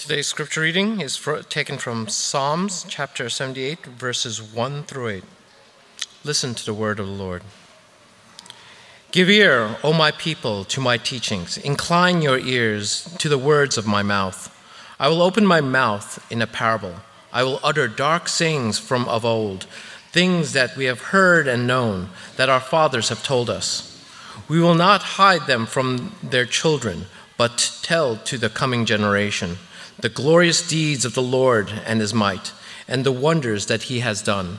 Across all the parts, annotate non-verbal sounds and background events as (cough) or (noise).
Today's scripture reading is fro- taken from Psalms chapter 78, verses 1 through 8. Listen to the word of the Lord. Give ear, O my people, to my teachings. Incline your ears to the words of my mouth. I will open my mouth in a parable. I will utter dark sayings from of old, things that we have heard and known, that our fathers have told us. We will not hide them from their children, but tell to the coming generation the glorious deeds of the Lord and his might, and the wonders that he has done.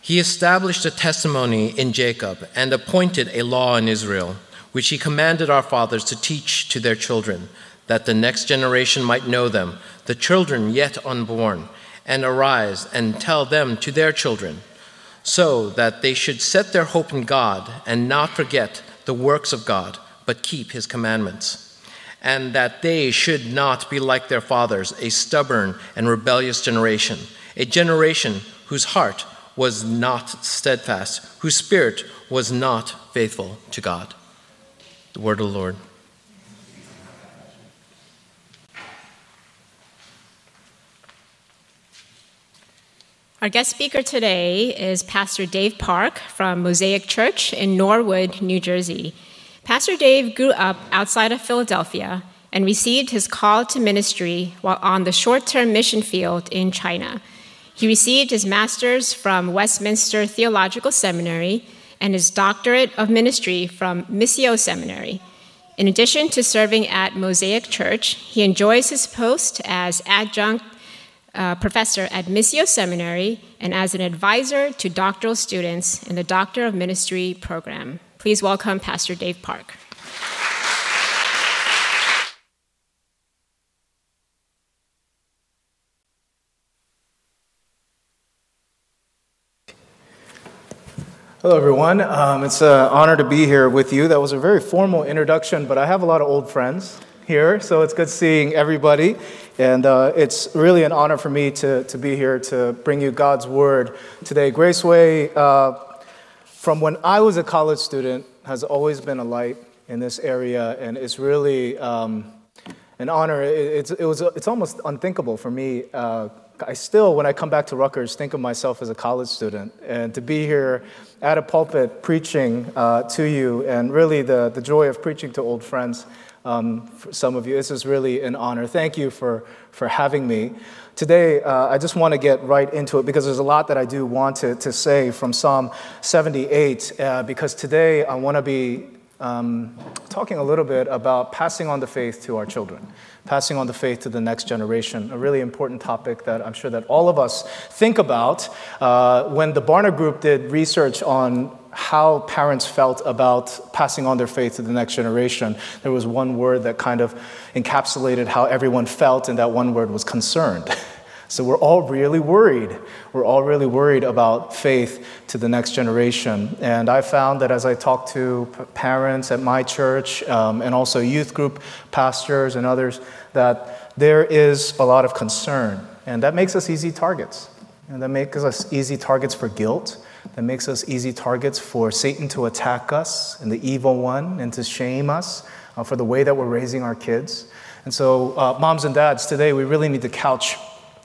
He established a testimony in Jacob and appointed a law in Israel, which he commanded our fathers to teach to their children, that the next generation might know them, the children yet unborn, and arise and tell them to their children, so that they should set their hope in God and not forget the works of God, but keep his commandments and that they should not be like their fathers, a stubborn and rebellious generation, a generation whose heart was not steadfast, whose spirit was not faithful to God. The word of the Lord. Our guest speaker today is Pastor Dave Park from Mosaic Church in Norwood, New Jersey. Pastor Dave grew up outside of Philadelphia and received his call to ministry while on the short term mission field in China. He received his master's from Westminster Theological Seminary and his doctorate of ministry from Missio Seminary. In addition to serving at Mosaic Church, he enjoys his post as adjunct uh, professor at Missio Seminary and as an advisor to doctoral students in the Doctor of Ministry program. Please welcome Pastor Dave Park. Hello, everyone. Um, it's an honor to be here with you. That was a very formal introduction, but I have a lot of old friends here, so it's good seeing everybody. And uh, it's really an honor for me to, to be here to bring you God's word today. Graceway, uh, from when I was a college student, has always been a light in this area, and it's really um, an honor. It, it's, it was, it's almost unthinkable for me. Uh, I still, when I come back to Rutgers, think of myself as a college student. And to be here at a pulpit preaching uh, to you, and really the, the joy of preaching to old friends um, for some of you, this is really an honor. Thank you for, for having me. Today, uh, I just want to get right into it because there's a lot that I do want to, to say from Psalm 78. Uh, because today I want to be um, talking a little bit about passing on the faith to our children, passing on the faith to the next generation, a really important topic that I'm sure that all of us think about. Uh, when the Barna Group did research on how parents felt about passing on their faith to the next generation, there was one word that kind of encapsulated how everyone felt, and that one word was concerned. (laughs) So we're all really worried. We're all really worried about faith to the next generation. And I found that as I talk to parents at my church um, and also youth group pastors and others, that there is a lot of concern. And that makes us easy targets. And that makes us easy targets for guilt. That makes us easy targets for Satan to attack us and the evil one and to shame us uh, for the way that we're raising our kids. And so, uh, moms and dads, today we really need to couch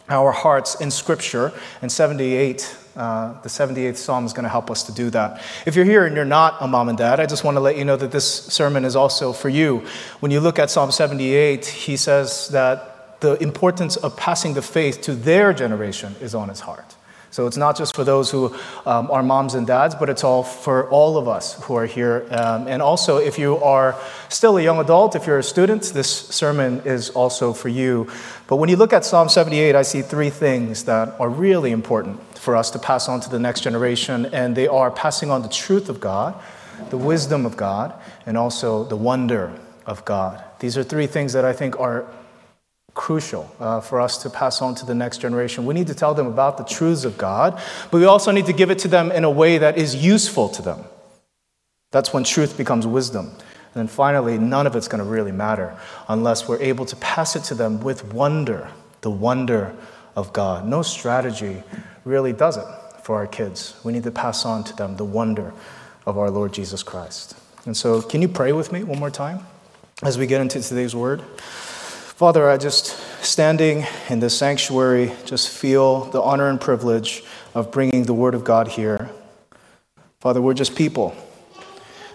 our hearts in Scripture, and 78, uh, the 78th Psalm is going to help us to do that. If you're here and you're not a mom and dad, I just want to let you know that this sermon is also for you. When you look at Psalm 78, he says that the importance of passing the faith to their generation is on his heart. So it's not just for those who um, are moms and dads, but it's all for all of us who are here. Um, and also, if you are still a young adult, if you're a student, this sermon is also for you. But when you look at Psalm 78, I see three things that are really important for us to pass on to the next generation, and they are passing on the truth of God, the wisdom of God, and also the wonder of God. These are three things that I think are crucial uh, for us to pass on to the next generation. We need to tell them about the truths of God, but we also need to give it to them in a way that is useful to them. That's when truth becomes wisdom. And then finally, none of it's going to really matter unless we're able to pass it to them with wonder, the wonder of God. No strategy really does it for our kids. We need to pass on to them the wonder of our Lord Jesus Christ. And so, can you pray with me one more time as we get into today's word? Father, I just, standing in this sanctuary, just feel the honor and privilege of bringing the Word of God here. Father, we're just people.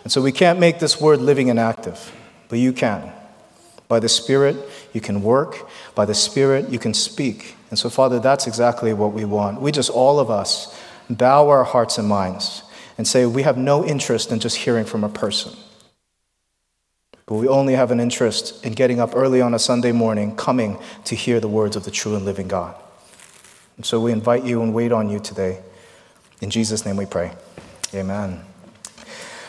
And so we can't make this Word living and active, but you can. By the Spirit, you can work. By the Spirit, you can speak. And so, Father, that's exactly what we want. We just, all of us, bow our hearts and minds and say we have no interest in just hearing from a person. But we only have an interest in getting up early on a Sunday morning, coming to hear the words of the true and living God. And so we invite you and wait on you today. In Jesus' name we pray. Amen.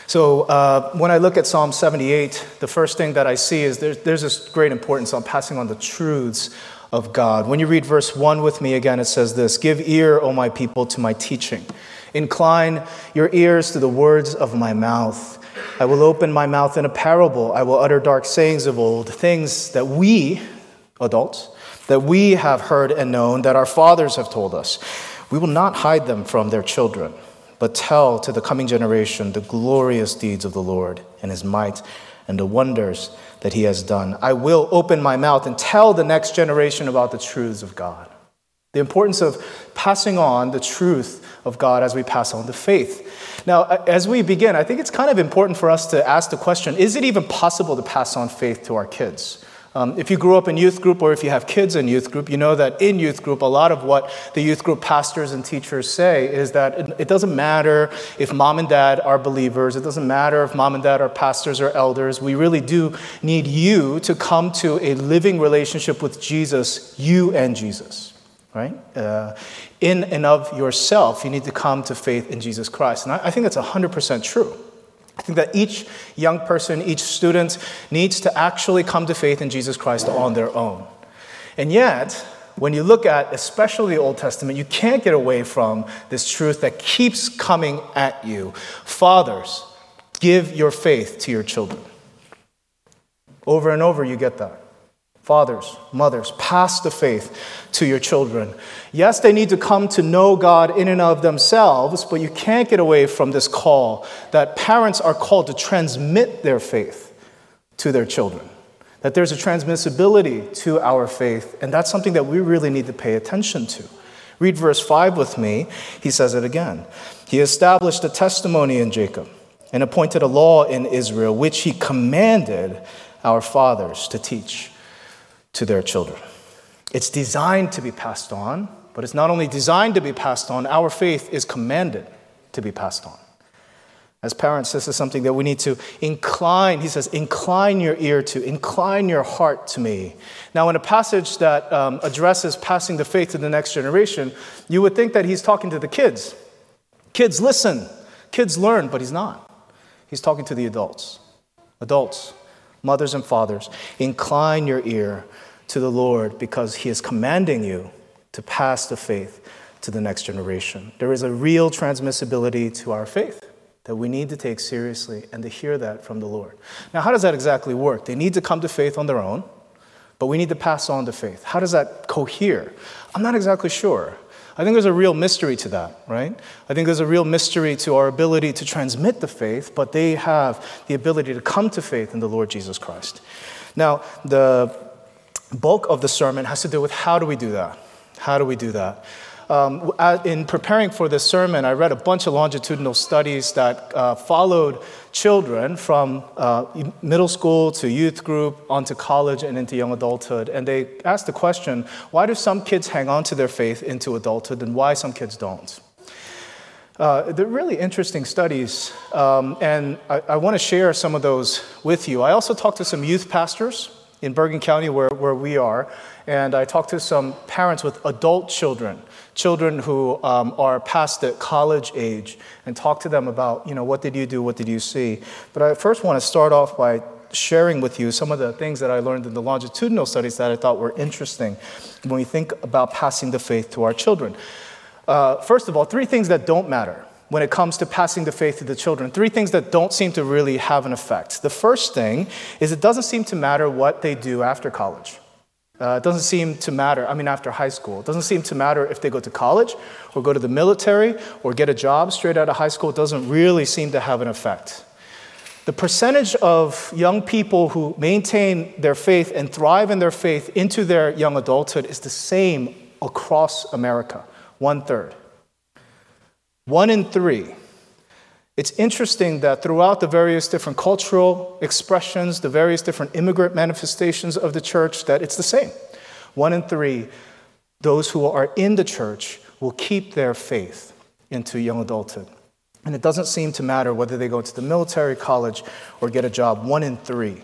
So, uh, when I look at Psalm 78, the first thing that I see is there's, there's this great importance on passing on the truths of God. When you read verse 1 with me again, it says this Give ear, O my people, to my teaching. Incline your ears to the words of my mouth. I will open my mouth in a parable. I will utter dark sayings of old, things that we, adults, that we have heard and known, that our fathers have told us. We will not hide them from their children, but tell to the coming generation the glorious deeds of the Lord and his might and the wonders that he has done. I will open my mouth and tell the next generation about the truths of God. The importance of passing on the truth of God as we pass on the faith. Now, as we begin, I think it's kind of important for us to ask the question is it even possible to pass on faith to our kids? Um, if you grew up in youth group or if you have kids in youth group, you know that in youth group, a lot of what the youth group pastors and teachers say is that it, it doesn't matter if mom and dad are believers, it doesn't matter if mom and dad are pastors or elders. We really do need you to come to a living relationship with Jesus, you and Jesus right? Uh, in and of yourself, you need to come to faith in Jesus Christ. And I, I think that's 100% true. I think that each young person, each student needs to actually come to faith in Jesus Christ on their own. And yet, when you look at especially the Old Testament, you can't get away from this truth that keeps coming at you. Fathers, give your faith to your children. Over and over, you get that. Fathers, mothers, pass the faith to your children. Yes, they need to come to know God in and of themselves, but you can't get away from this call that parents are called to transmit their faith to their children. That there's a transmissibility to our faith, and that's something that we really need to pay attention to. Read verse 5 with me. He says it again. He established a testimony in Jacob and appointed a law in Israel, which he commanded our fathers to teach to their children. It's designed to be passed on, but it's not only designed to be passed on, our faith is commanded to be passed on. As parents, this is something that we need to incline. He says, incline your ear to, incline your heart to me. Now, in a passage that um, addresses passing the faith to the next generation, you would think that he's talking to the kids. Kids listen, kids learn, but he's not. He's talking to the adults. Adults, mothers and fathers, incline your ear to the Lord because He is commanding you to pass the faith to the next generation. There is a real transmissibility to our faith that we need to take seriously and to hear that from the Lord. Now, how does that exactly work? They need to come to faith on their own, but we need to pass on the faith. How does that cohere? I'm not exactly sure. I think there's a real mystery to that, right? I think there's a real mystery to our ability to transmit the faith, but they have the ability to come to faith in the Lord Jesus Christ. Now, the bulk of the sermon has to do with how do we do that? How do we do that? Um, in preparing for this sermon, I read a bunch of longitudinal studies that uh, followed children from uh, middle school to youth group, onto college, and into young adulthood. And they asked the question why do some kids hang on to their faith into adulthood and why some kids don't? Uh, they're really interesting studies, um, and I, I want to share some of those with you. I also talked to some youth pastors in Bergen County, where, where we are, and I talked to some parents with adult children, children who um, are past the college age, and talked to them about, you know, what did you do, what did you see. But I first want to start off by sharing with you some of the things that I learned in the longitudinal studies that I thought were interesting when we think about passing the faith to our children. Uh, first of all, three things that don't matter when it comes to passing the faith to the children. Three things that don't seem to really have an effect. The first thing is it doesn't seem to matter what they do after college. Uh, it doesn't seem to matter, I mean, after high school. It doesn't seem to matter if they go to college or go to the military or get a job straight out of high school. It doesn't really seem to have an effect. the percentage of young people who maintain their faith and thrive in their faith into their young adulthood is the same across America one third. One in three. It's interesting that throughout the various different cultural expressions, the various different immigrant manifestations of the church, that it's the same. One in three, those who are in the church will keep their faith into young adulthood. And it doesn't seem to matter whether they go to the military, college, or get a job. One in three.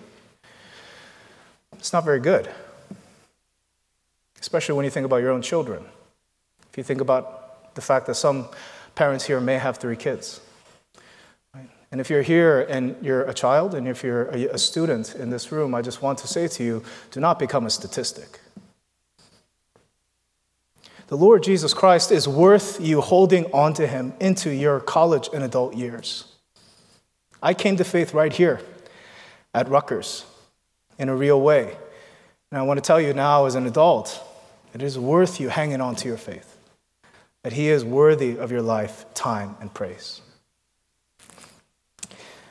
It's not very good, especially when you think about your own children. If you think about the fact that some parents here may have three kids. And if you're here and you're a child, and if you're a student in this room, I just want to say to you do not become a statistic. The Lord Jesus Christ is worth you holding on to him into your college and adult years. I came to faith right here at Rutgers in a real way. And I want to tell you now, as an adult, it is worth you hanging on to your faith, that He is worthy of your life, time, and praise.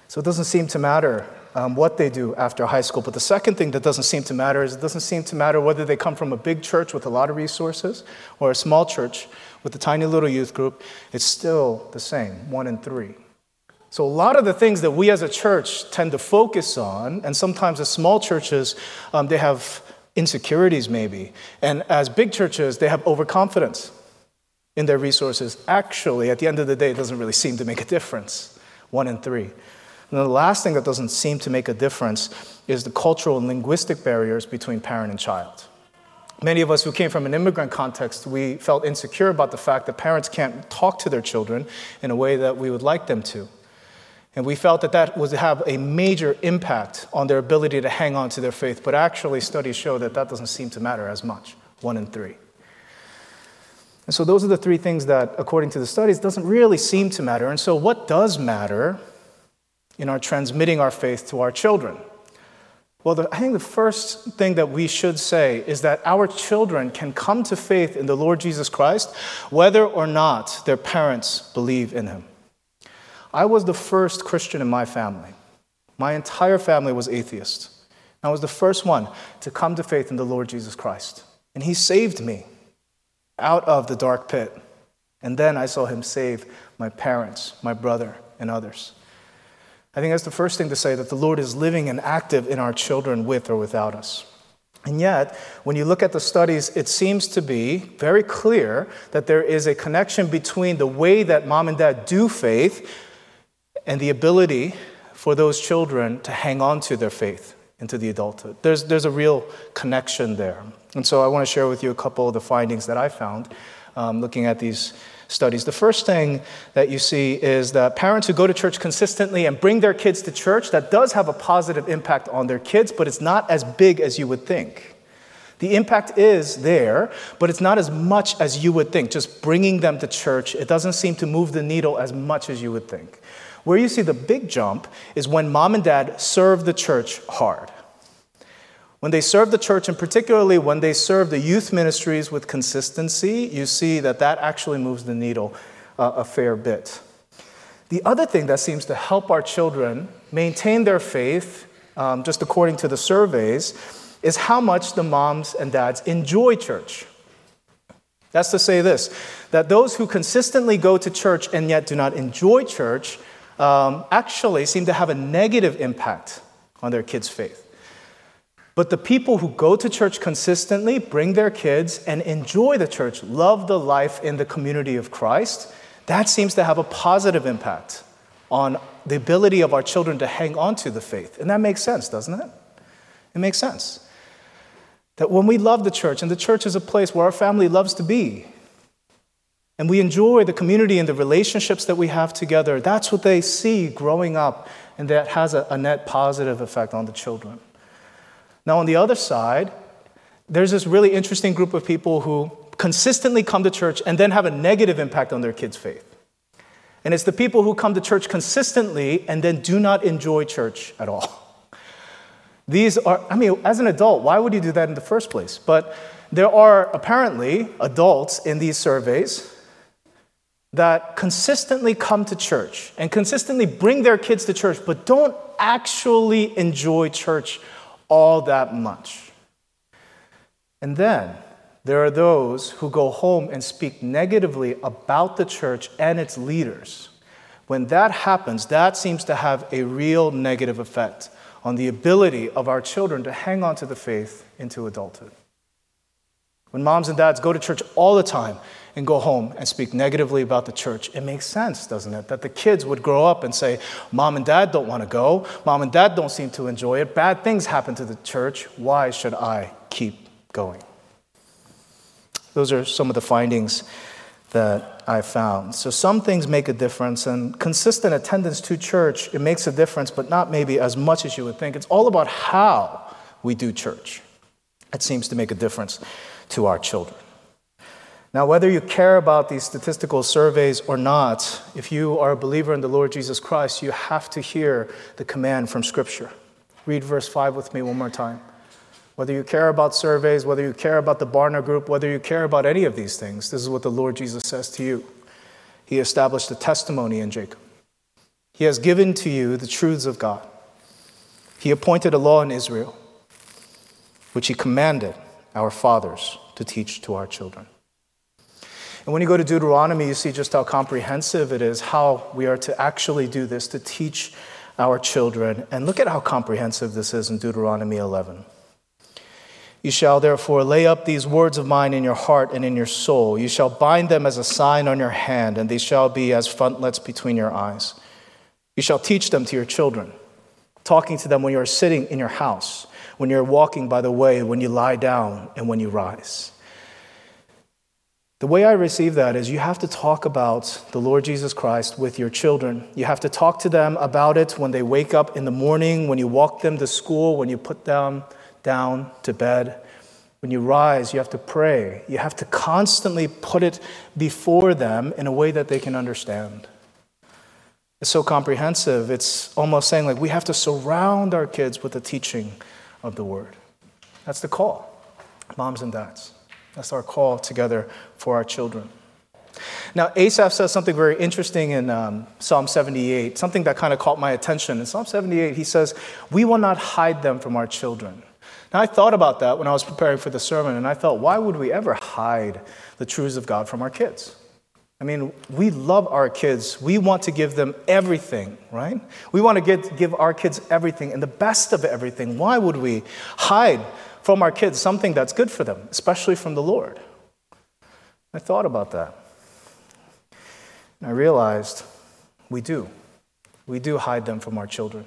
So it doesn't seem to matter um, what they do after high school. But the second thing that doesn't seem to matter is it doesn't seem to matter whether they come from a big church with a lot of resources or a small church with a tiny little youth group, it's still the same one in three. So, a lot of the things that we as a church tend to focus on, and sometimes as small churches, um, they have insecurities maybe. And as big churches, they have overconfidence in their resources. Actually, at the end of the day, it doesn't really seem to make a difference. One in three. And the last thing that doesn't seem to make a difference is the cultural and linguistic barriers between parent and child. Many of us who came from an immigrant context, we felt insecure about the fact that parents can't talk to their children in a way that we would like them to. And we felt that that would have a major impact on their ability to hang on to their faith. But actually, studies show that that doesn't seem to matter as much one in three. And so, those are the three things that, according to the studies, doesn't really seem to matter. And so, what does matter in our transmitting our faith to our children? Well, the, I think the first thing that we should say is that our children can come to faith in the Lord Jesus Christ whether or not their parents believe in him. I was the first Christian in my family. My entire family was atheist. I was the first one to come to faith in the Lord Jesus Christ. And he saved me out of the dark pit. And then I saw him save my parents, my brother, and others. I think that's the first thing to say that the Lord is living and active in our children with or without us. And yet, when you look at the studies, it seems to be very clear that there is a connection between the way that mom and dad do faith and the ability for those children to hang on to their faith into the adulthood. There's, there's a real connection there. And so I want to share with you a couple of the findings that I found um, looking at these studies. The first thing that you see is that parents who go to church consistently and bring their kids to church, that does have a positive impact on their kids, but it's not as big as you would think. The impact is there, but it's not as much as you would think. Just bringing them to church, it doesn't seem to move the needle as much as you would think. Where you see the big jump is when mom and dad serve the church hard. When they serve the church, and particularly when they serve the youth ministries with consistency, you see that that actually moves the needle uh, a fair bit. The other thing that seems to help our children maintain their faith, um, just according to the surveys, is how much the moms and dads enjoy church. That's to say this that those who consistently go to church and yet do not enjoy church um, actually seem to have a negative impact on their kids' faith. But the people who go to church consistently, bring their kids, and enjoy the church, love the life in the community of Christ, that seems to have a positive impact on the ability of our children to hang on to the faith. And that makes sense, doesn't it? It makes sense. That when we love the church, and the church is a place where our family loves to be, and we enjoy the community and the relationships that we have together, that's what they see growing up, and that has a, a net positive effect on the children. Now, on the other side, there's this really interesting group of people who consistently come to church and then have a negative impact on their kids' faith. And it's the people who come to church consistently and then do not enjoy church at all. These are, I mean, as an adult, why would you do that in the first place? But there are apparently adults in these surveys that consistently come to church and consistently bring their kids to church, but don't actually enjoy church all that much. And then there are those who go home and speak negatively about the church and its leaders. When that happens, that seems to have a real negative effect on the ability of our children to hang on to the faith into adulthood. When moms and dads go to church all the time and go home and speak negatively about the church, it makes sense, doesn't it? That the kids would grow up and say, Mom and dad don't want to go. Mom and dad don't seem to enjoy it. Bad things happen to the church. Why should I keep going? Those are some of the findings that I found. So some things make a difference, and consistent attendance to church, it makes a difference, but not maybe as much as you would think. It's all about how we do church. It seems to make a difference to our children. Now, whether you care about these statistical surveys or not, if you are a believer in the Lord Jesus Christ, you have to hear the command from Scripture. Read verse 5 with me one more time. Whether you care about surveys, whether you care about the Barna group, whether you care about any of these things, this is what the Lord Jesus says to you. He established a testimony in Jacob. He has given to you the truths of God. He appointed a law in Israel, which he commanded our fathers to teach to our children. And when you go to Deuteronomy, you see just how comprehensive it is, how we are to actually do this, to teach our children. And look at how comprehensive this is in Deuteronomy 11. You shall therefore lay up these words of mine in your heart and in your soul. You shall bind them as a sign on your hand, and they shall be as frontlets between your eyes. You shall teach them to your children, talking to them when you are sitting in your house, when you're walking by the way, when you lie down, and when you rise. The way I receive that is you have to talk about the Lord Jesus Christ with your children. You have to talk to them about it when they wake up in the morning, when you walk them to school, when you put them down to bed. When you rise, you have to pray. You have to constantly put it before them in a way that they can understand. It's so comprehensive. It's almost saying, like, we have to surround our kids with the teaching of the word. That's the call, moms and dads. That's our call together for our children. Now, Asaph says something very interesting in um, Psalm 78, something that kind of caught my attention. In Psalm 78, he says, We will not hide them from our children. Now, I thought about that when I was preparing for the sermon, and I thought, why would we ever hide the truths of God from our kids? I mean, we love our kids. We want to give them everything, right? We want to get, give our kids everything and the best of everything. Why would we hide from our kids something that's good for them, especially from the Lord? I thought about that. And I realized we do. We do hide them from our children.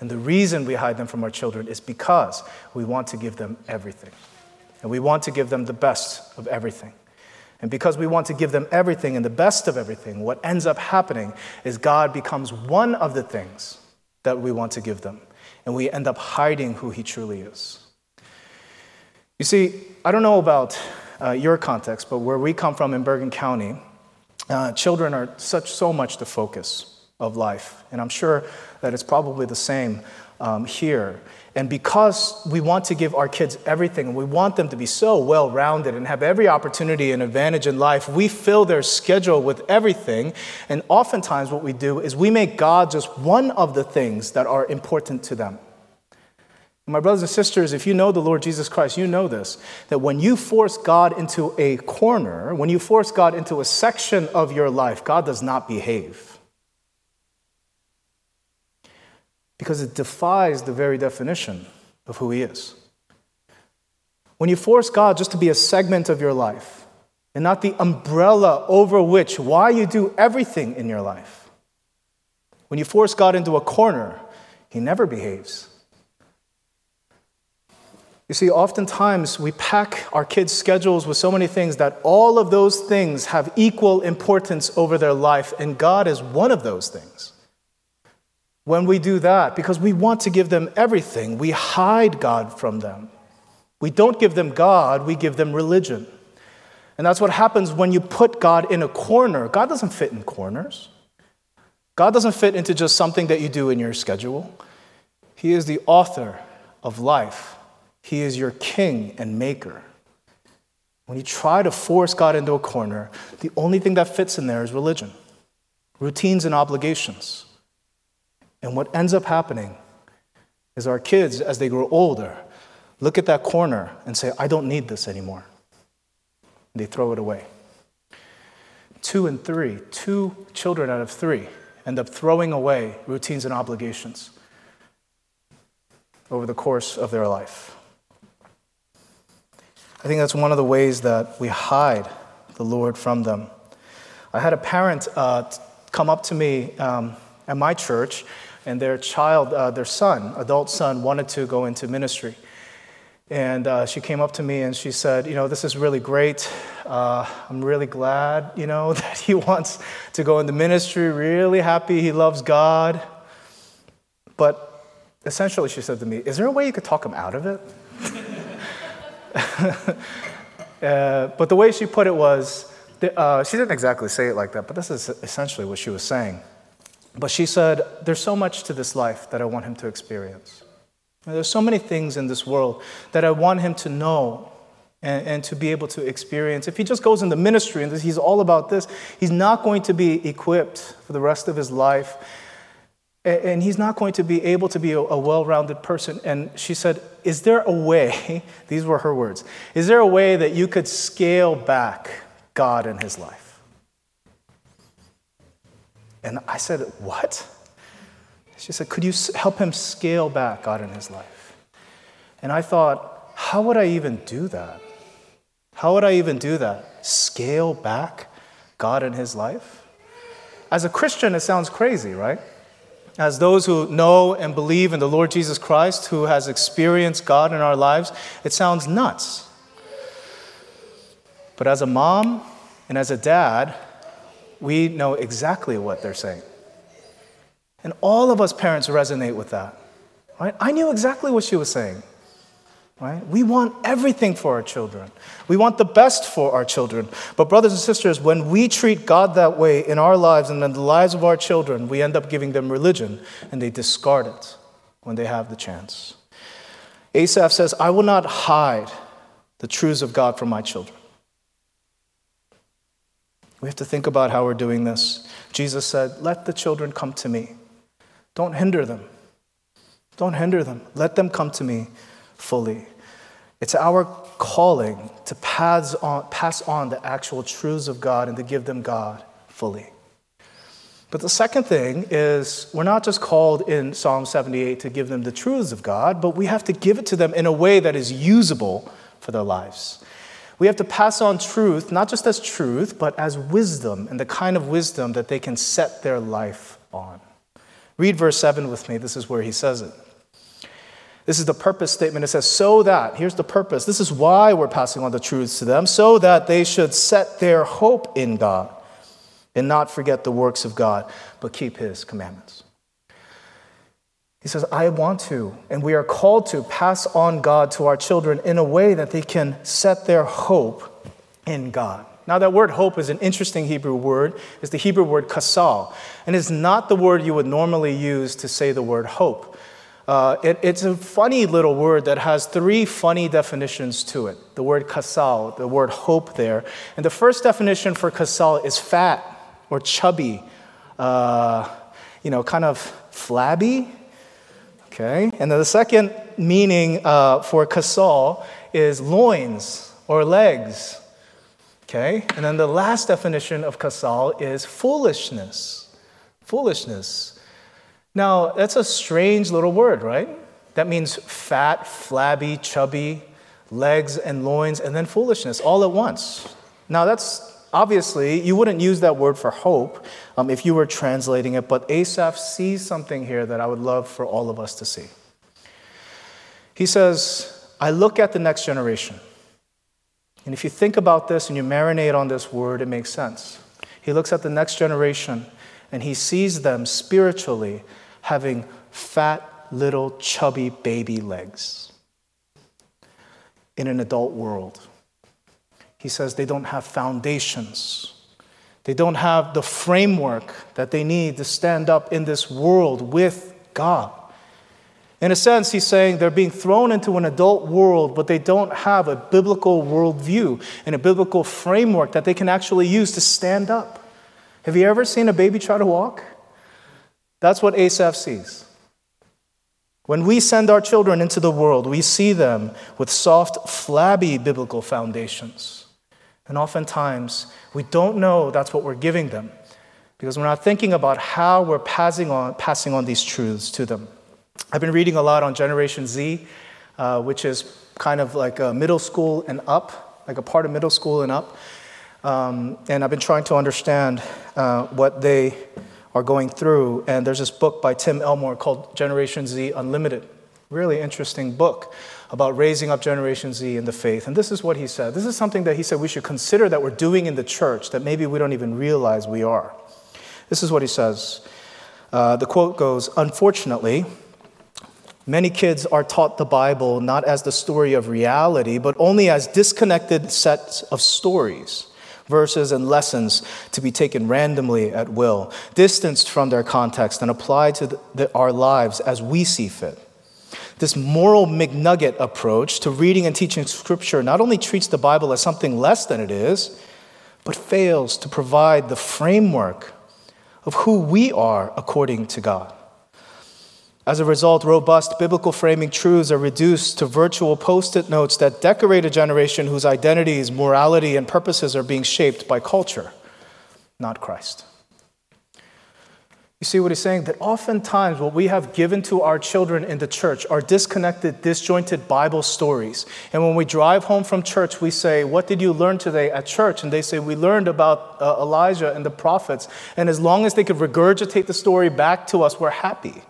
And the reason we hide them from our children is because we want to give them everything. And we want to give them the best of everything. And because we want to give them everything and the best of everything, what ends up happening is God becomes one of the things that we want to give them. And we end up hiding who He truly is. You see, I don't know about uh, your context, but where we come from in Bergen County, uh, children are such so much the focus of life. And I'm sure that it's probably the same um, here. And because we want to give our kids everything, and we want them to be so well rounded and have every opportunity and advantage in life, we fill their schedule with everything. And oftentimes, what we do is we make God just one of the things that are important to them. My brothers and sisters, if you know the Lord Jesus Christ, you know this that when you force God into a corner, when you force God into a section of your life, God does not behave. because it defies the very definition of who He is. When you force God just to be a segment of your life and not the umbrella over which why you do everything in your life, when you force God into a corner, He never behaves. You see, oftentimes we pack our kids' schedules with so many things that all of those things have equal importance over their life, and God is one of those things when we do that because we want to give them everything. We hide God from them. We don't give them God, we give them religion. And that's what happens when you put God in a corner. God doesn't fit in corners. God doesn't fit into just something that you do in your schedule. He is the author of life, He is your king and maker. When you try to force God into a corner, the only thing that fits in there is religion, routines, and obligations. And what ends up happening is our kids, as they grow older, look at that corner and say, I don't need this anymore. And they throw it away. Two and three, two children out of three end up throwing away routines and obligations over the course of their life. I think that's one of the ways that we hide the Lord from them. I had a parent uh, come up to me um, at my church, and their child, uh, their son, adult son, wanted to go into ministry. And uh, she came up to me and she said, You know, this is really great. Uh, I'm really glad, you know, (laughs) that he wants to go into ministry, really happy he loves God. But essentially, she said to me, Is there a way you could talk him out of it? (laughs) (laughs) uh, but the way she put it was, uh, she didn't exactly say it like that, but this is essentially what she was saying. But she said, There's so much to this life that I want him to experience. There's so many things in this world that I want him to know and, and, to be able to experience. If he just goes into ministry and he's all about this, he's not going to be equipped for the rest of his life and he's not going to be able to be a, well rounded person. And she said, Is there a way, (laughs) these were her words, is there a way that you could scale back God in his life? And I said, What? She said, Could you help him scale back God in his life? And I thought, How would I even do that? How would I even do that? Scale back God in his life? As a Christian, it sounds crazy, right? As those who know and believe in the Lord Jesus Christ, who has experienced God in our lives, it sounds nuts. But as a mom and as a dad, we know exactly what they're saying. And all of us parents resonate with that. Right? I knew exactly what she was saying. Right? We want everything for our children. We want the best for our children. But, brothers and sisters, when we treat God that way in our lives and in the lives of our children, we end up giving them religion and they discard it when they have the chance. Asaph says, I will not hide the truths of God from my children. We have to think about how we're doing this. Jesus said, Let the children come to me. Don't hinder them. Don't hinder them. Let them come to me fully. It's our calling to pass on, pass on the actual truths of God and to give them God fully. But the second thing is, we're not just called in Psalm 78 to give them the truths of God, but we have to give it to them in a way that is usable for their lives. We have to pass on truth, not just as truth, but as wisdom, and the kind of wisdom that they can set their life on. Read verse 7 with me. This is where he says it. This is the purpose statement. It says, so that, here's the purpose. This is why we're passing on the truths to them, so that they should set their hope in God and not forget the works of God, but keep his commandments. He says, I want to, and we are called to pass on God to our children in a way that they can set their hope in God. Now, that word hope is an interesting Hebrew word. It's the Hebrew word kasal, and it's not the word you would normally use to say the word hope. Uh, it, it's a funny little word that has three funny definitions to it. The word kasal, the word hope there. And the first definition for kasal is fat or chubby, uh, you know, kind of flabby. Okay? And then the second meaning uh, for kasal is loins or legs. Okay? And then the last definition of kasal is foolishness. Foolishness. Now, that's a strange little word, right? That means fat, flabby, chubby, legs and loins, and then foolishness all at once. Now, that's obviously, you wouldn't use that word for hope um, if you were translating it, but Asaph sees something here that I would love for all of us to see. He says, I look at the next generation. And if you think about this and you marinate on this word, it makes sense. He looks at the next generation and he sees them spiritually having fat, little, chubby baby legs in an adult world. He says they don't have foundations. They don't have the framework that they need to stand up in this world with God. In a sense, he's saying they're being thrown into an adult world, but they don't have a biblical worldview and a biblical framework that they can actually use to stand up. Have you ever seen a baby try to walk? That's what Asaph sees. When we send our children into the world, we see them with soft, flabby biblical foundations. And oftentimes, we don't know that's what we're giving them because we're not thinking about how we're passing on, passing on these truths to them. I've been reading a lot on Generation Z, uh, which is kind of like middle school and up, like a part of middle school and up. Um, and I've been trying to understand uh, what they are going through. And there's this book by Tim Elmore called Generation Z Unlimited. Really interesting book about raising up Generation Z in the faith. And this is what he said. This is something that he said we should consider that we're doing in the church that maybe we don't even realize we are. This is what he says. Uh, the quote goes Unfortunately, many kids are taught the Bible not as the story of reality, but only as disconnected sets of stories verses, and lessons to be taken randomly at will, distanced from their context and applied to the, the, our lives as we see fit. This moral McNugget approach to reading and teaching Scripture not only treats the Bible as something less than it is, but fails to provide the framework of who we are according to God. As a result, robust biblical framing truths are reduced to virtual post it notes that decorate a generation whose identities, morality, and purposes are being shaped by culture, not Christ. You see what he's saying? That oftentimes what we have given to our children in the church are disconnected, disjointed Bible stories. And when we drive home from church, we say, What did you learn today at church? And they say, We learned about uh, Elijah and the prophets. And as long as they could regurgitate the story back to us, we're happy.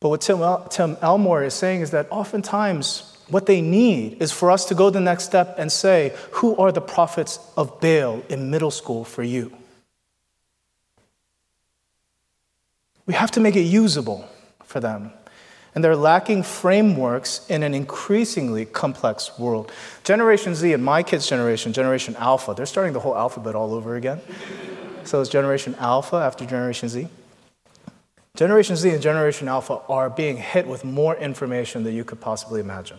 But what Tim, El- Tim Elmore is saying is that oftentimes what they need is for us to go the next step and say, Who are the prophets of Baal in middle school for you? We have to make it usable for them. And they're lacking frameworks in an increasingly complex world. Generation Z and my kids' generation, Generation Alpha, they're starting the whole alphabet all over again. so it's Generation Alpha after Generation Z. Generation Z and Generation Alpha are being hit with more information than you could possibly imagine.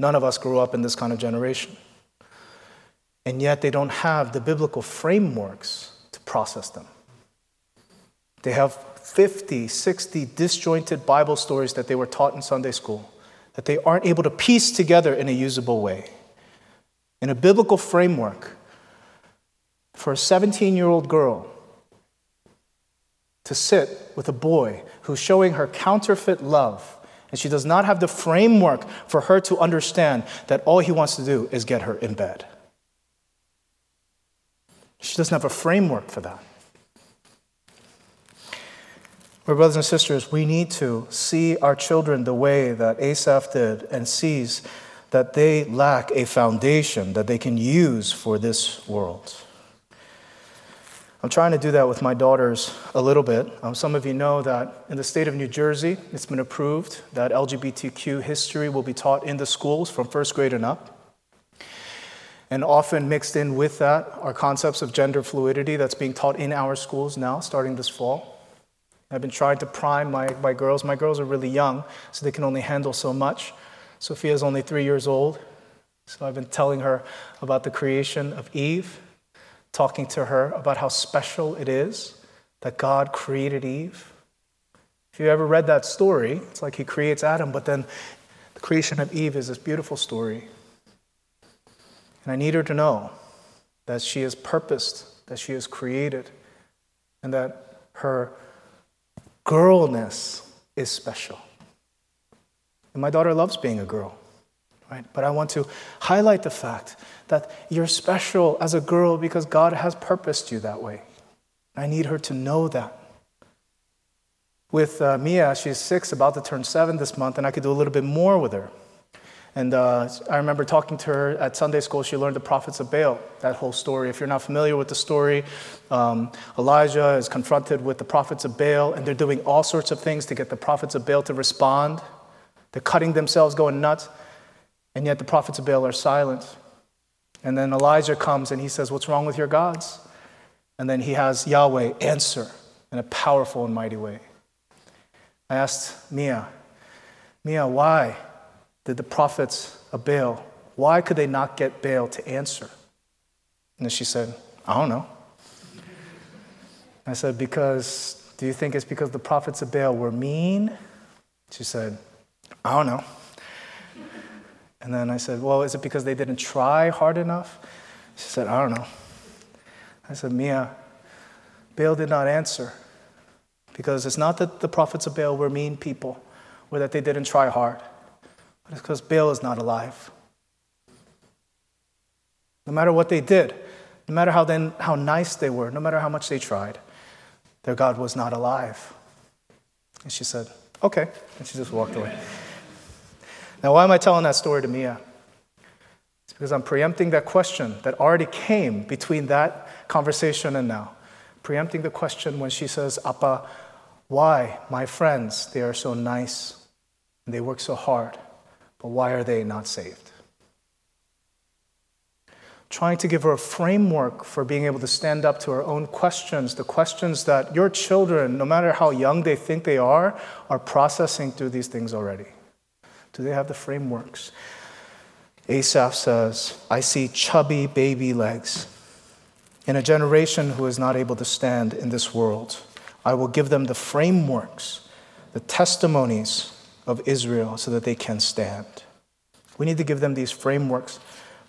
None of us grew up in this kind of generation. And yet they don't have the biblical frameworks to process them. They have 50, 60 disjointed Bible stories that they were taught in Sunday school that they aren't able to piece together in a usable way. In a biblical framework, for a 17 year old girl to sit with a boy who's showing her counterfeit love, and she does not have the framework for her to understand that all he wants to do is get her in bed. She doesn't have a framework for that. My brothers and sisters, we need to see our children the way that Asaph did and sees that they lack a foundation that they can use for this world. I'm trying to do that with my daughters a little bit. Um, some of you know that in the state of New Jersey, it's been approved that LGBTQ history will be taught in the schools from first grade and up. And often mixed in with that are concepts of gender fluidity that's being taught in our schools now, starting this fall. I've been trying to prime my, my girls. My girls are really young, so they can only handle so much. Sophia's only three years old, so I've been telling her about the creation of Eve talking to her about how special it is that God created Eve. If you ever read that story, it's like he creates Adam, but then the creation of Eve is this beautiful story. And I need her to know that she is purposed, that she is created, and that her girlness is special. And my daughter loves being a girl, right? But I want to highlight the fact that you're special as a girl because God has purposed you that way. I need her to know that. With uh, Mia, she's six, about to turn seven this month, and I could do a little bit more with her. And uh, I remember talking to her at Sunday school. She learned the prophets of Baal, that whole story. If you're not familiar with the story, um, Elijah is confronted with the prophets of Baal, and they're doing all sorts of things to get the prophets of Baal to respond. They're cutting themselves, going nuts, and yet the prophets of Baal are silent. And then Elijah comes and he says, What's wrong with your gods? And then he has Yahweh answer in a powerful and mighty way. I asked Mia, Mia, why did the prophets of Baal, why could they not get Baal to answer? And she said, I don't know. I said, Because, do you think it's because the prophets of Baal were mean? She said, I don't know. And then I said, Well, is it because they didn't try hard enough? She said, I don't know. I said, Mia, Baal did not answer because it's not that the prophets of Baal were mean people or that they didn't try hard, but it's because Baal is not alive. No matter what they did, no matter how, then, how nice they were, no matter how much they tried, their God was not alive. And she said, Okay. And she just walked away. Now, why am I telling that story to Mia? It's because I'm preempting that question that already came between that conversation and now. Preempting the question when she says, Appa, why, my friends, they are so nice and they work so hard, but why are they not saved? Trying to give her a framework for being able to stand up to her own questions, the questions that your children, no matter how young they think they are, are processing through these things already. Do they have the frameworks? Asaph says, I see chubby baby legs. In a generation who is not able to stand in this world, I will give them the frameworks, the testimonies of Israel so that they can stand. We need to give them these frameworks,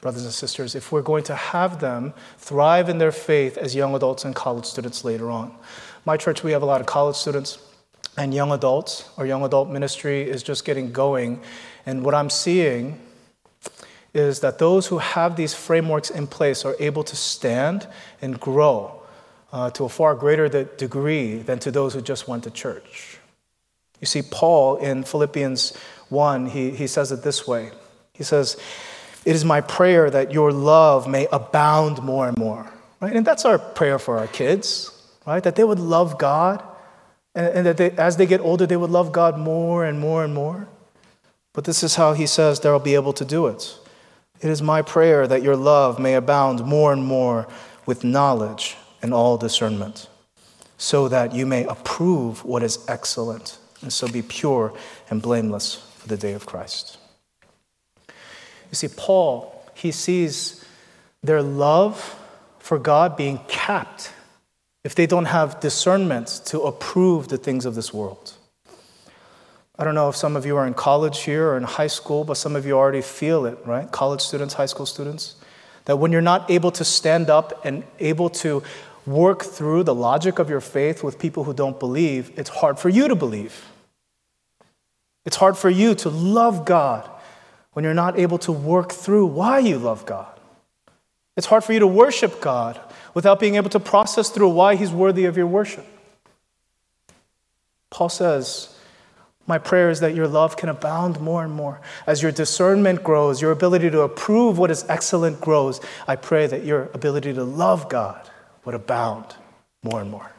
brothers and sisters, if we're going to have them thrive in their faith as young adults and college students later on. My church, we have a lot of college students and young adults. Our young adult ministry is just getting going. And what I'm seeing is that those who have these frameworks in place are able to stand and grow uh, to a far greater degree than to those who just went to church. You see, Paul in Philippians 1, he, he says it this way He says, It is my prayer that your love may abound more and more. Right? And that's our prayer for our kids, right? That they would love God and, and that they, as they get older, they would love God more and more and more. But this is how he says they'll be able to do it. It is my prayer that your love may abound more and more with knowledge and all discernment, so that you may approve what is excellent, and so be pure and blameless for the day of Christ. You see, Paul, he sees their love for God being capped if they don't have discernment to approve the things of this world. I don't know if some of you are in college here or in high school, but some of you already feel it, right? College students, high school students. That when you're not able to stand up and able to work through the logic of your faith with people who don't believe, it's hard for you to believe. It's hard for you to love God when you're not able to work through why you love God. It's hard for you to worship God without being able to process through why He's worthy of your worship. Paul says, My prayer is that your love can abound more and more. As your discernment grows, your ability to approve what is excellent grows. I pray that your ability to love God would abound more and more.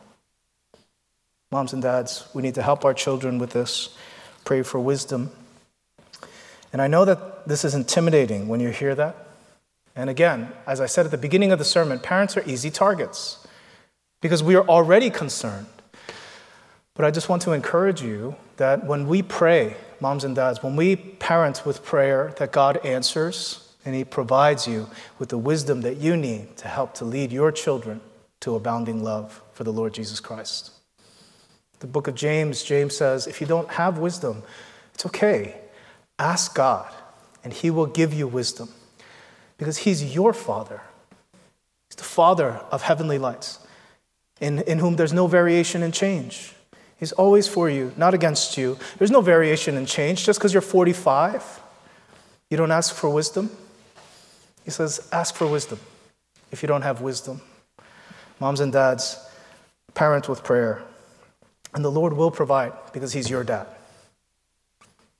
Moms and dads, we need to help our children with this. Pray for wisdom. And I know that this is intimidating when you hear that. And again, as I said at the beginning of the sermon, parents are easy targets because we are already concerned. But I just want to encourage you that when we pray, moms and dads, when we parent with prayer, that God answers and He provides you with the wisdom that you need to help to lead your children to abounding love for the Lord Jesus Christ. The book of James, James says, if you don't have wisdom, it's okay. Ask God, and He will give you wisdom because He's your Father. He's the Father of heavenly lights, in, in whom there's no variation and change. He's always for you, not against you. There's no variation and change. Just because you're 45, you don't ask for wisdom. He says, ask for wisdom if you don't have wisdom. Moms and dads, parent with prayer. And the Lord will provide because He's your dad.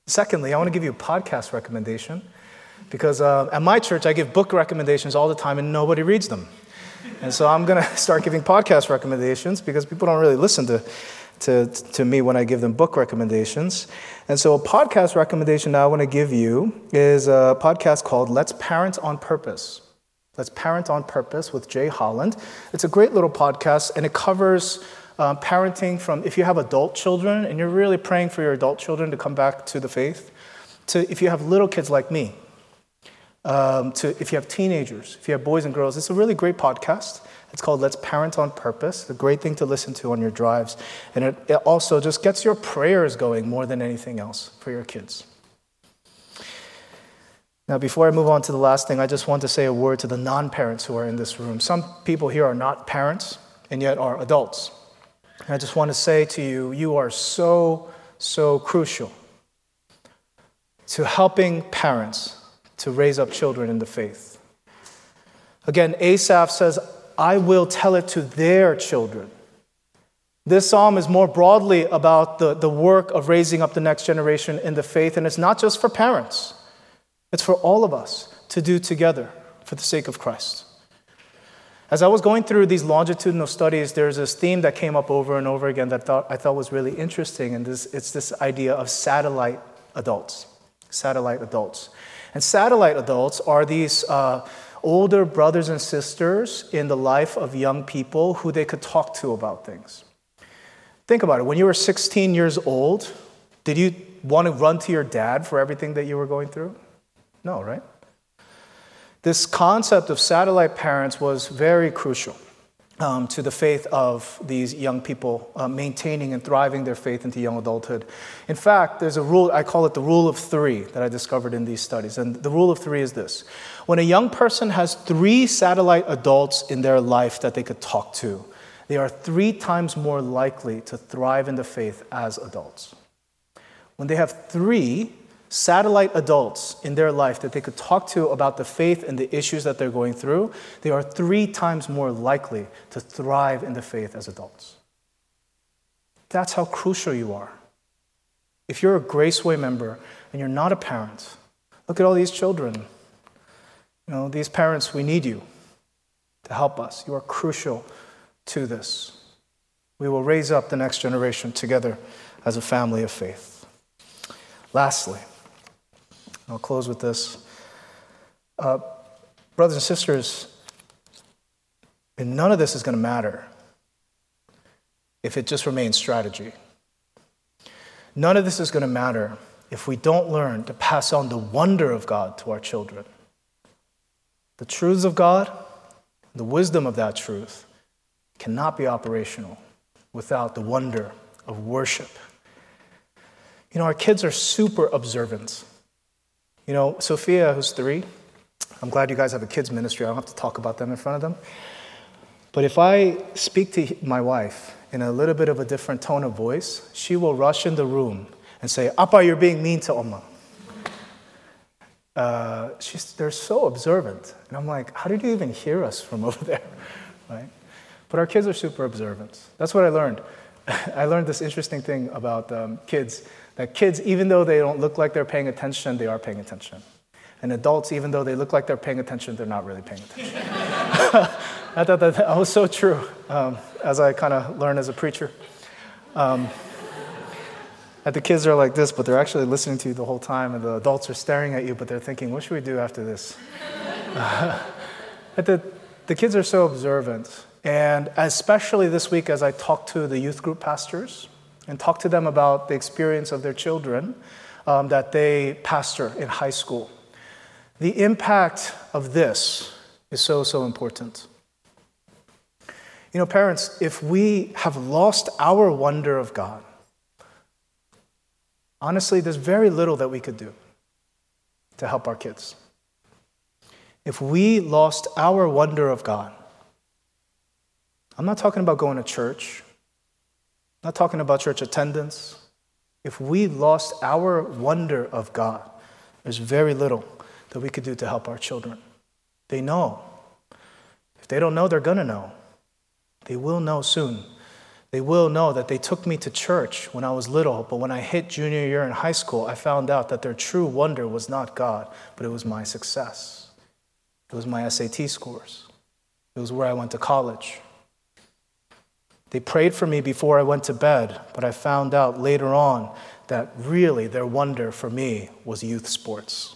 Secondly, I want to give you a podcast recommendation. Because uh, at my church, I give book recommendations all the time and nobody reads them. And so I'm going (laughs) to start giving podcast recommendations because people don't really listen to, to, to me when I give them book recommendations. And so a podcast recommendation now I want to give you is a podcast called Let's Parent on Purpose. Let's Parent on Purpose with Jay Holland. It's a great little podcast and it covers uh, parenting from if you have adult children and you're really praying for your adult children to come back to the faith, to if you have little kids like me, um, to if you have teenagers, if you have boys and girls. It's a really great podcast. It's called Let's Parent on Purpose. A great thing to listen to on your drives. And it, it also just gets your prayers going more than anything else for your kids. Now, before I move on to the last thing, I just want to say a word to the non parents who are in this room. Some people here are not parents and yet are adults. I just want to say to you, you are so, so crucial to helping parents to raise up children in the faith. Again, Asaph says, I will tell it to their children. This psalm is more broadly about the, the work of raising up the next generation in the faith, and it's not just for parents, it's for all of us to do together for the sake of Christ. As I was going through these longitudinal studies, there's this theme that came up over and over again that thought, I thought was really interesting, and this, it's this idea of satellite adults. Satellite adults. And satellite adults are these uh, older brothers and sisters in the life of young people who they could talk to about things. Think about it. When you were 16 years old, did you want to run to your dad for everything that you were going through? No, right? This concept of satellite parents was very crucial um, to the faith of these young people uh, maintaining and thriving their faith into young adulthood. In fact, there's a rule, I call it the rule of three, that I discovered in these studies. And the rule of three is this when a young person has three satellite adults in their life that they could talk to, they are three times more likely to thrive in the faith as adults. When they have three satellite adults in their life that they could talk to about the faith and the issues that they're going through, they are three times more likely to thrive in the faith as adults. That's how crucial you are. If you're a Graceway member and you're not a parent, look at all these children. You know, these parents, we need you to help us. You are crucial to this. We will raise up the next generation together as a family of faith. Lastly, I'll close with this. Uh, brothers and sisters, and none of this is going to matter if it just remains strategy. None of this is going to matter if we don't learn to pass on the wonder of God to our children. The truths of God, the wisdom of that truth, cannot be operational without the wonder of worship. You know, our kids are super observant. You know, Sophia, who's three, I'm glad you guys have a kids' ministry. I don't have to talk about them in front of them. But if I speak to my wife in a little bit of a different tone of voice, she will rush in the room and say, Appa, you're being mean to Oma. Uh, they're so observant. And I'm like, how did you even hear us from (laughs) over there? Right? But our kids are super observant. That's what I learned. (laughs) I learned this interesting thing about um, kids that kids, even though they don't look like they're paying attention, they are paying attention. And adults, even though they look like they're paying attention, they're not really paying attention. (laughs) I thought that, that was so true um, as I kind of learned as a preacher. Um, that the kids are like this, but they're actually listening to you the whole time, and the adults are staring at you, but they're thinking, what should we do after this? (laughs) Uh, the, the kids are so observant. And especially this week, as I talked to the youth group pastors, and talk to them about the experience of their children um, that they pastor in high school. The impact of this is so, so important. You know, parents, if we have lost our wonder of God, honestly, there's very little that we could do to help our kids. If we lost our wonder of God, I'm not talking about going to church not talking about church attendance. If we lost our wonder of God, there's very little that we could do to help our children. They know. If they don't know, they're going to know. They will know soon. They will know that they took me to church when I was little, but when I hit junior year in high school, I found out that their true wonder was not God, but it was my success. It was my SAT scores. It was where I went to college. They prayed for me before I went to bed, but I found out later on that really their wonder for me was youth sports.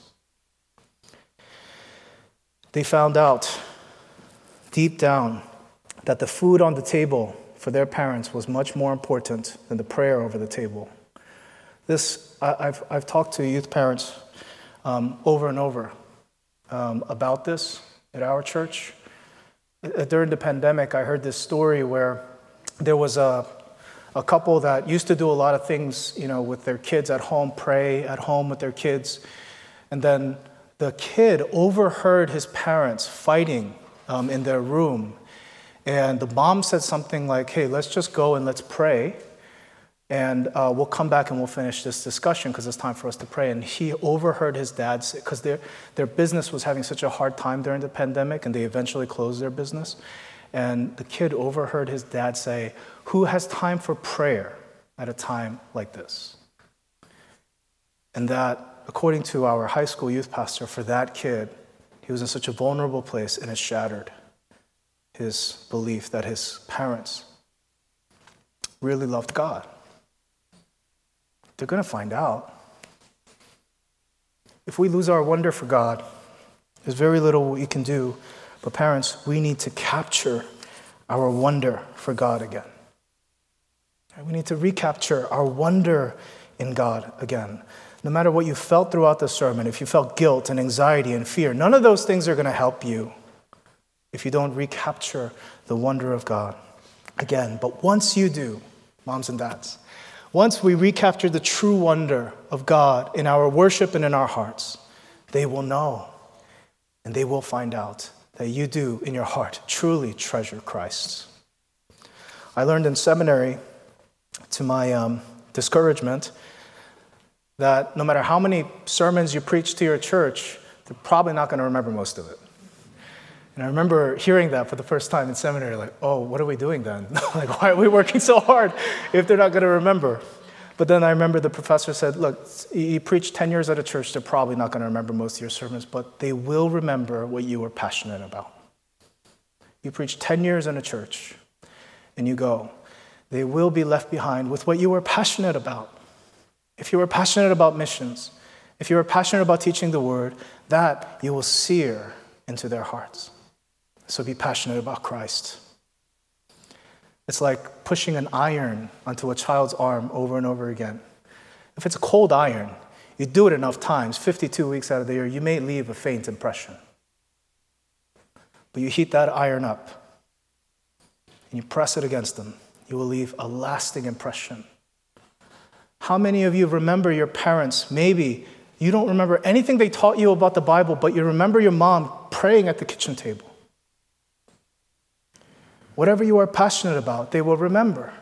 They found out deep down that the food on the table for their parents was much more important than the prayer over the table. This, I, have I've talked to youth parents um, over and over um, about this at our church. Uh, during the pandemic, I heard this story where there was a, a couple that used to do a lot of things, you know, with their kids at home, pray at home with their kids. And then the kid overheard his parents fighting um, in their room. And the mom said something like, hey, let's just go and let's pray. And uh, we'll come back and we'll finish this discussion because it's time for us to pray. And he overheard his dad say, because their, their business was having such a hard time during the pandemic and they eventually closed their business. And the kid overheard his dad say, Who has time for prayer at a time like this? And that, according to our high school youth pastor, for that kid, he was in such a vulnerable place and it shattered his belief that his parents really loved God. They're going to find out. If we lose our wonder for God, there's very little we can do. But, parents, we need to capture our wonder for God again. We need to recapture our wonder in God again. No matter what you felt throughout the sermon, if you felt guilt and anxiety and fear, none of those things are going to help you if you don't recapture the wonder of God again. But once you do, moms and dads, once we recapture the true wonder of God in our worship and in our hearts, they will know and they will find out that you do in your heart truly treasure Christ. I learned in seminary, to my um, discouragement, that no matter how many sermons you preach to your church, they're probably not going to remember most of it. And I remember hearing that for the first time in seminary, like, oh, what are we doing then? (laughs) like, why are we working so hard if they're not going to remember? But then I remember the professor said, look, you preach 10 years at a church, they're probably not going to remember most of your sermons, but they will remember what you were passionate about. You preach 10 years in a church and you go, they will be left behind with what you were passionate about. If you were passionate about missions, if you were passionate about teaching the word, that you will sear into their hearts. So be passionate about Christ. It's like pushing an iron onto a child's arm over and over again. If it's a cold iron, you do it enough times, 52 weeks out of the year, you may leave a faint impression. But you heat that iron up and you press it against them, you will leave a lasting impression. How many of you remember your parents? Maybe you don't remember anything they taught you about the Bible, but you remember your mom praying at the kitchen table. Whatever you are passionate about, they will remember.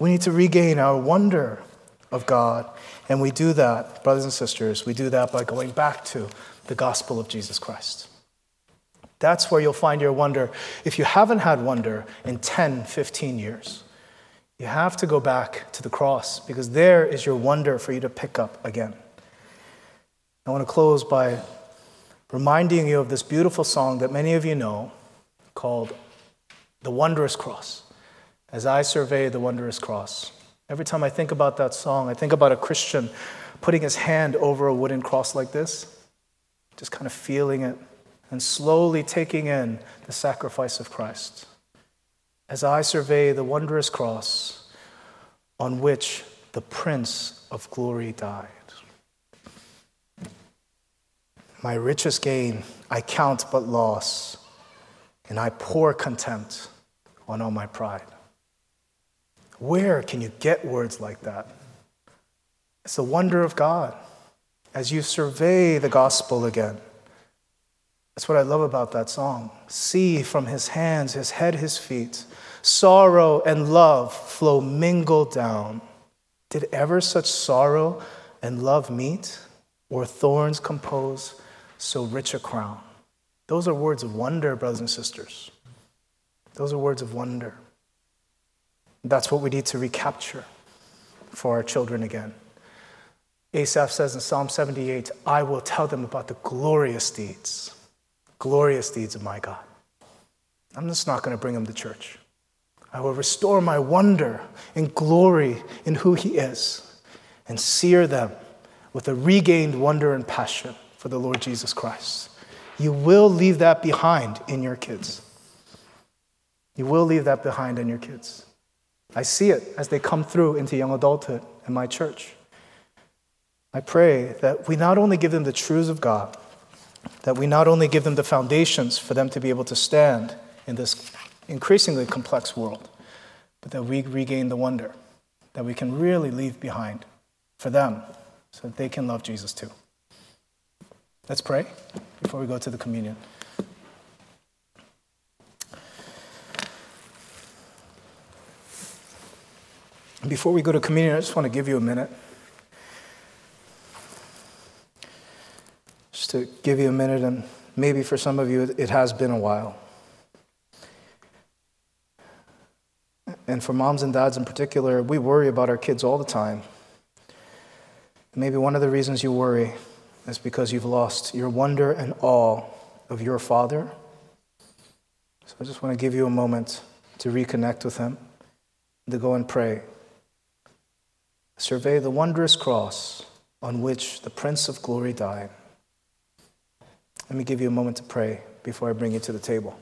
We need to regain our wonder of God. And we do that, brothers and sisters, we do that by going back to the gospel of Jesus Christ. That's where you'll find your wonder. If you haven't had wonder in 10, 15 years, you have to go back to the cross because there is your wonder for you to pick up again. I want to close by reminding you of this beautiful song that many of you know called The Wondrous Cross. As I survey the wondrous cross, every time I think about that song, I think about a Christian putting his hand over a wooden cross like this, just kind of feeling it and slowly taking in the sacrifice of Christ. As I survey the wondrous cross on which the Prince of Glory died. My richest gain I count but loss, and I pour contempt on all my pride. Where can you get words like that? It's the wonder of God as you survey the gospel again. That's what I love about that song. See from his hands, his head, his feet, sorrow and love flow mingled down. Did ever such sorrow and love meet, or thorns compose so rich a crown. Those are words of wonder, brothers and sisters. Those are words of wonder. That's what we need to recapture for our children again. Asaph says in Psalm 78, I will tell them about the glorious deeds, glorious deeds of my God. I'm just not going to bring them to church. I will restore my wonder and glory in who He is and sear them with a regained wonder and passion for the Lord Jesus Christ. You will leave that behind in your kids. You will leave that behind in your kids. I see it as they come through into young adulthood in my church. I pray that we not only give them the truths of God, that we not only give them the foundations for them to be able to stand in this increasingly complex world, but that we regain the wonder that we can really leave behind for them so that they can love Jesus too. Let's pray before we go to the communion. Before we go to communion, I just want to give you a minute. Just to give you a minute, and maybe for some of you it has been a while. And for moms and dads in particular, we worry about our kids all the time. Maybe one of the reasons you worry is because you've lost your wonder and awe of your father. So I just want to give you a moment to reconnect with him, to go and pray. Survey the wondrous cross on which the Prince of Glory died. Let me give you a moment to pray before I bring you to the table.